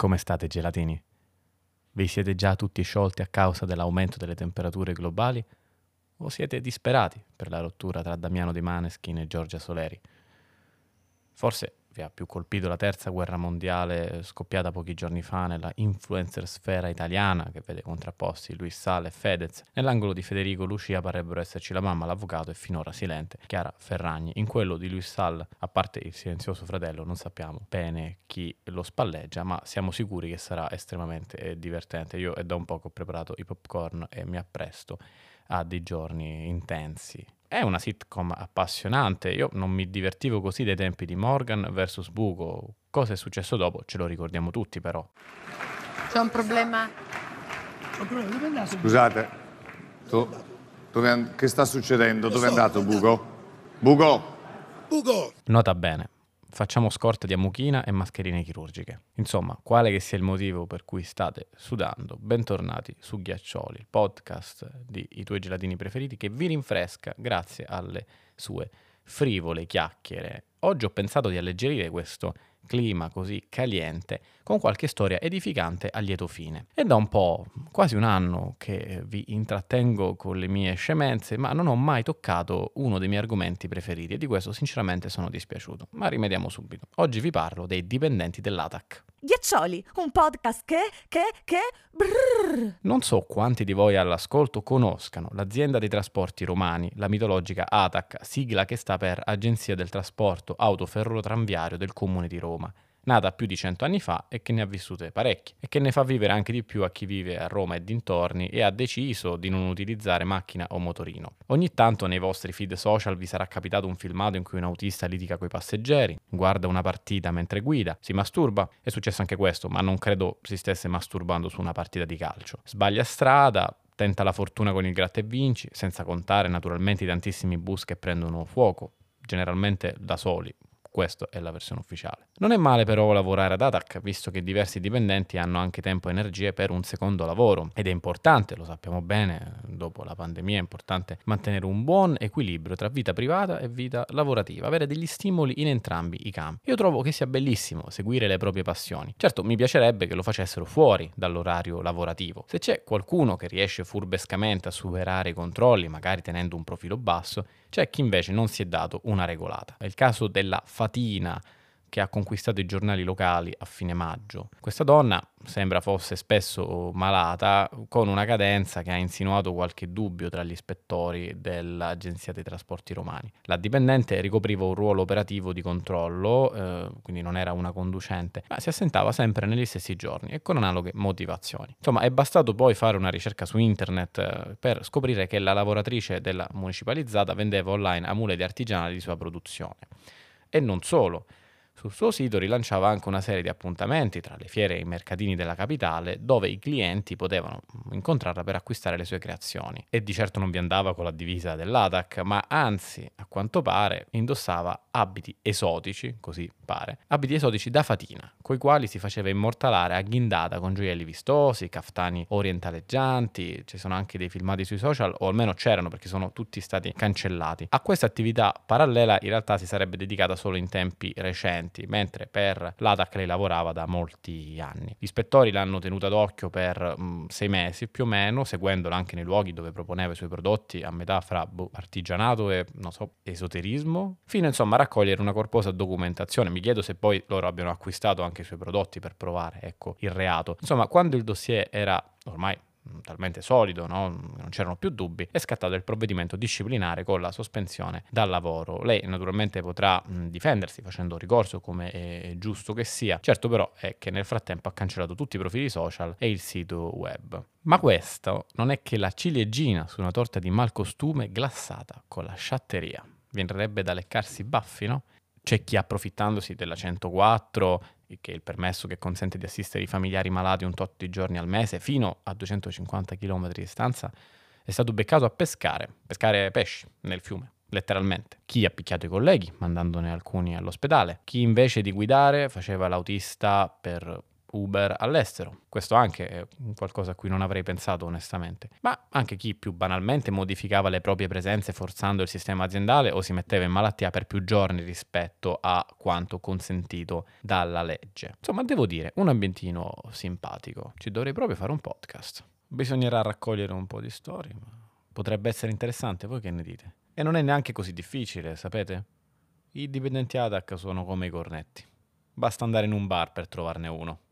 Come state gelatini? Vi siete già tutti sciolti a causa dell'aumento delle temperature globali? O siete disperati per la rottura tra Damiano De Maneskin e Giorgia Soleri? Forse vi ha più colpito la terza guerra mondiale scoppiata pochi giorni fa nella influencer sfera italiana che vede contrapposti Luis Sale e Fedez. Nell'angolo di Federico Lucia parrebbero esserci la mamma, l'avvocato e finora silente Chiara Ferragni. In quello di Luis Sale, a parte il silenzioso fratello, non sappiamo bene chi lo spalleggia, ma siamo sicuri che sarà estremamente eh, divertente. Io è da un po' che ho preparato i popcorn e mi appresto a dei giorni intensi è una sitcom appassionante, io non mi divertivo così dai tempi di Morgan vs. Bugo. Cosa è successo dopo ce lo ricordiamo tutti però. C'è un problema? Scusate, tu, dove, che sta succedendo? Dove è andato Bugo? Bugo! Bugo! Nota bene, facciamo scorta di ammuchina e mascherine chirurgiche. Insomma, quale che sia il motivo per cui state sudando, bentornati su Ghiaccioli, il podcast di I tuoi gelatini preferiti che vi rinfresca grazie alle sue frivole chiacchiere. Oggi ho pensato di alleggerire questo clima così caliente con qualche storia edificante a lieto fine. È da un po', quasi un anno, che vi intrattengo con le mie scemenze, ma non ho mai toccato uno dei miei argomenti preferiti e di questo sinceramente sono dispiaciuto. Ma rimediamo subito. Oggi vi parlo dei dipendenti dell'ATAC. Ghiaccioli, un podcast che, che, che... Brrr. Non so quanti di voi all'ascolto conoscano l'azienda dei trasporti romani, la mitologica ATAC, sigla che sta per Agenzia del Trasporto Autoferrotranviario del Comune di Roma nata più di cento anni fa e che ne ha vissute parecchie e che ne fa vivere anche di più a chi vive a Roma e dintorni e ha deciso di non utilizzare macchina o motorino. Ogni tanto nei vostri feed social vi sarà capitato un filmato in cui un autista litiga coi passeggeri, guarda una partita mentre guida, si masturba, è successo anche questo, ma non credo si stesse masturbando su una partita di calcio. Sbaglia strada, tenta la fortuna con il gratta e vinci, senza contare naturalmente i tantissimi bus che prendono fuoco, generalmente da soli, questa è la versione ufficiale. Non è male però lavorare ad ATAC, visto che diversi dipendenti hanno anche tempo e energie per un secondo lavoro. Ed è importante, lo sappiamo bene, dopo la pandemia è importante mantenere un buon equilibrio tra vita privata e vita lavorativa, avere degli stimoli in entrambi i campi. Io trovo che sia bellissimo seguire le proprie passioni. Certo, mi piacerebbe che lo facessero fuori dall'orario lavorativo. Se c'è qualcuno che riesce furbescamente a superare i controlli, magari tenendo un profilo basso, c'è chi invece non si è dato una regolata. È il caso della Fatina che ha conquistato i giornali locali a fine maggio. Questa donna sembra fosse spesso malata, con una cadenza che ha insinuato qualche dubbio tra gli ispettori dell'Agenzia dei Trasporti Romani. La dipendente ricopriva un ruolo operativo di controllo, eh, quindi non era una conducente, ma si assentava sempre negli stessi giorni e con analoghe motivazioni. Insomma, è bastato poi fare una ricerca su internet eh, per scoprire che la lavoratrice della municipalizzata vendeva online amuleti artigianali di sua produzione. E non solo. Sul suo sito rilanciava anche una serie di appuntamenti tra le fiere e i mercatini della capitale dove i clienti potevano incontrarla per acquistare le sue creazioni. E di certo non vi andava con la divisa dell'ATAC, ma anzi, a quanto pare, indossava abiti esotici, così pare, abiti esotici da fatina, coi quali si faceva immortalare a ghindata con gioielli vistosi, caftani orientaleggianti, ci sono anche dei filmati sui social, o almeno c'erano perché sono tutti stati cancellati. A questa attività parallela in realtà si sarebbe dedicata solo in tempi recenti precedenti, mentre per l'ATAC lei lavorava da molti anni. Gli ispettori l'hanno tenuta d'occhio per mh, mm, sei mesi più o meno, seguendola anche nei luoghi dove proponeva i suoi prodotti a metà fra boh, artigianato e, so, esoterismo, fino insomma a raccogliere una corposa documentazione. Mi chiedo se poi loro abbiano acquistato anche i suoi prodotti per provare, ecco, il reato. Insomma, quando il dossier era ormai talmente solido, no? non c'erano più dubbi, è scattato il provvedimento disciplinare con la sospensione dal lavoro. Lei naturalmente potrà mm, difendersi facendo ricorso come è giusto che sia, certo però è che nel frattempo ha cancellato tutti i profili social e il sito web. Ma questo non è che la ciliegina su una torta di malcostume glassata con la sciatteria. Vienerebbe da leccarsi i baffi, no? C'è chi approfittandosi della 104 che è il permesso che consente di assistere i familiari malati un tot di giorni al mese, fino a 250 km di distanza, è stato beccato a pescare, pescare pesci nel fiume, letteralmente. Chi ha picchiato i colleghi, mandandone alcuni all'ospedale, chi invece di guidare faceva l'autista per Uber all'estero. Questo anche è qualcosa a cui non avrei pensato onestamente. Ma anche chi più banalmente modificava le proprie presenze forzando il sistema aziendale o si metteva in malattia per più giorni rispetto a quanto consentito dalla legge. Insomma, devo dire, un ambientino simpatico. Ci dovrei proprio fare un podcast. Bisognerà raccogliere un po' di storie, ma potrebbe essere interessante, voi che ne dite? E non è neanche così difficile, sapete? I dipendenti ADAC sono come i cornetti. Basta andare in un bar per trovarne uno.